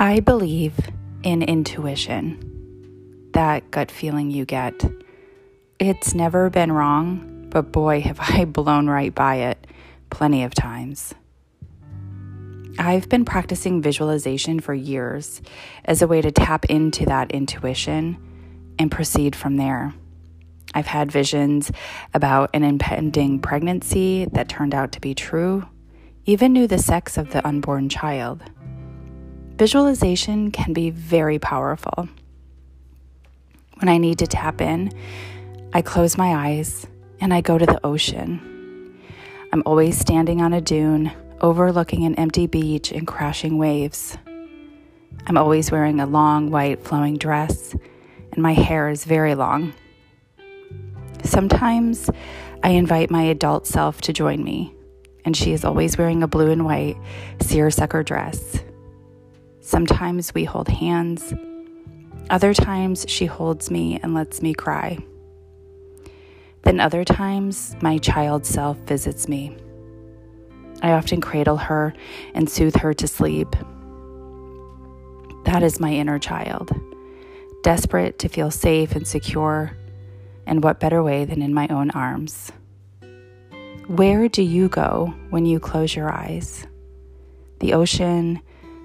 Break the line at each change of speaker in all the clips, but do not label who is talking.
I believe in intuition, that gut feeling you get. It's never been wrong, but boy, have I blown right by it plenty of times. I've been practicing visualization for years as a way to tap into that intuition and proceed from there. I've had visions about an impending pregnancy that turned out to be true, even knew the sex of the unborn child. Visualization can be very powerful. When I need to tap in, I close my eyes and I go to the ocean. I'm always standing on a dune, overlooking an empty beach and crashing waves. I'm always wearing a long white flowing dress, and my hair is very long. Sometimes I invite my adult self to join me, and she is always wearing a blue and white seersucker dress. Sometimes we hold hands. Other times she holds me and lets me cry. Then other times my child self visits me. I often cradle her and soothe her to sleep. That is my inner child, desperate to feel safe and secure. And what better way than in my own arms? Where do you go when you close your eyes? The ocean,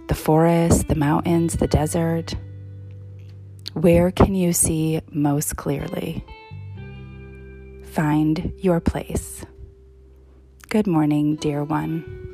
the forest, the mountains, the desert? Where can you see most clearly? Find your place. Good morning, dear one.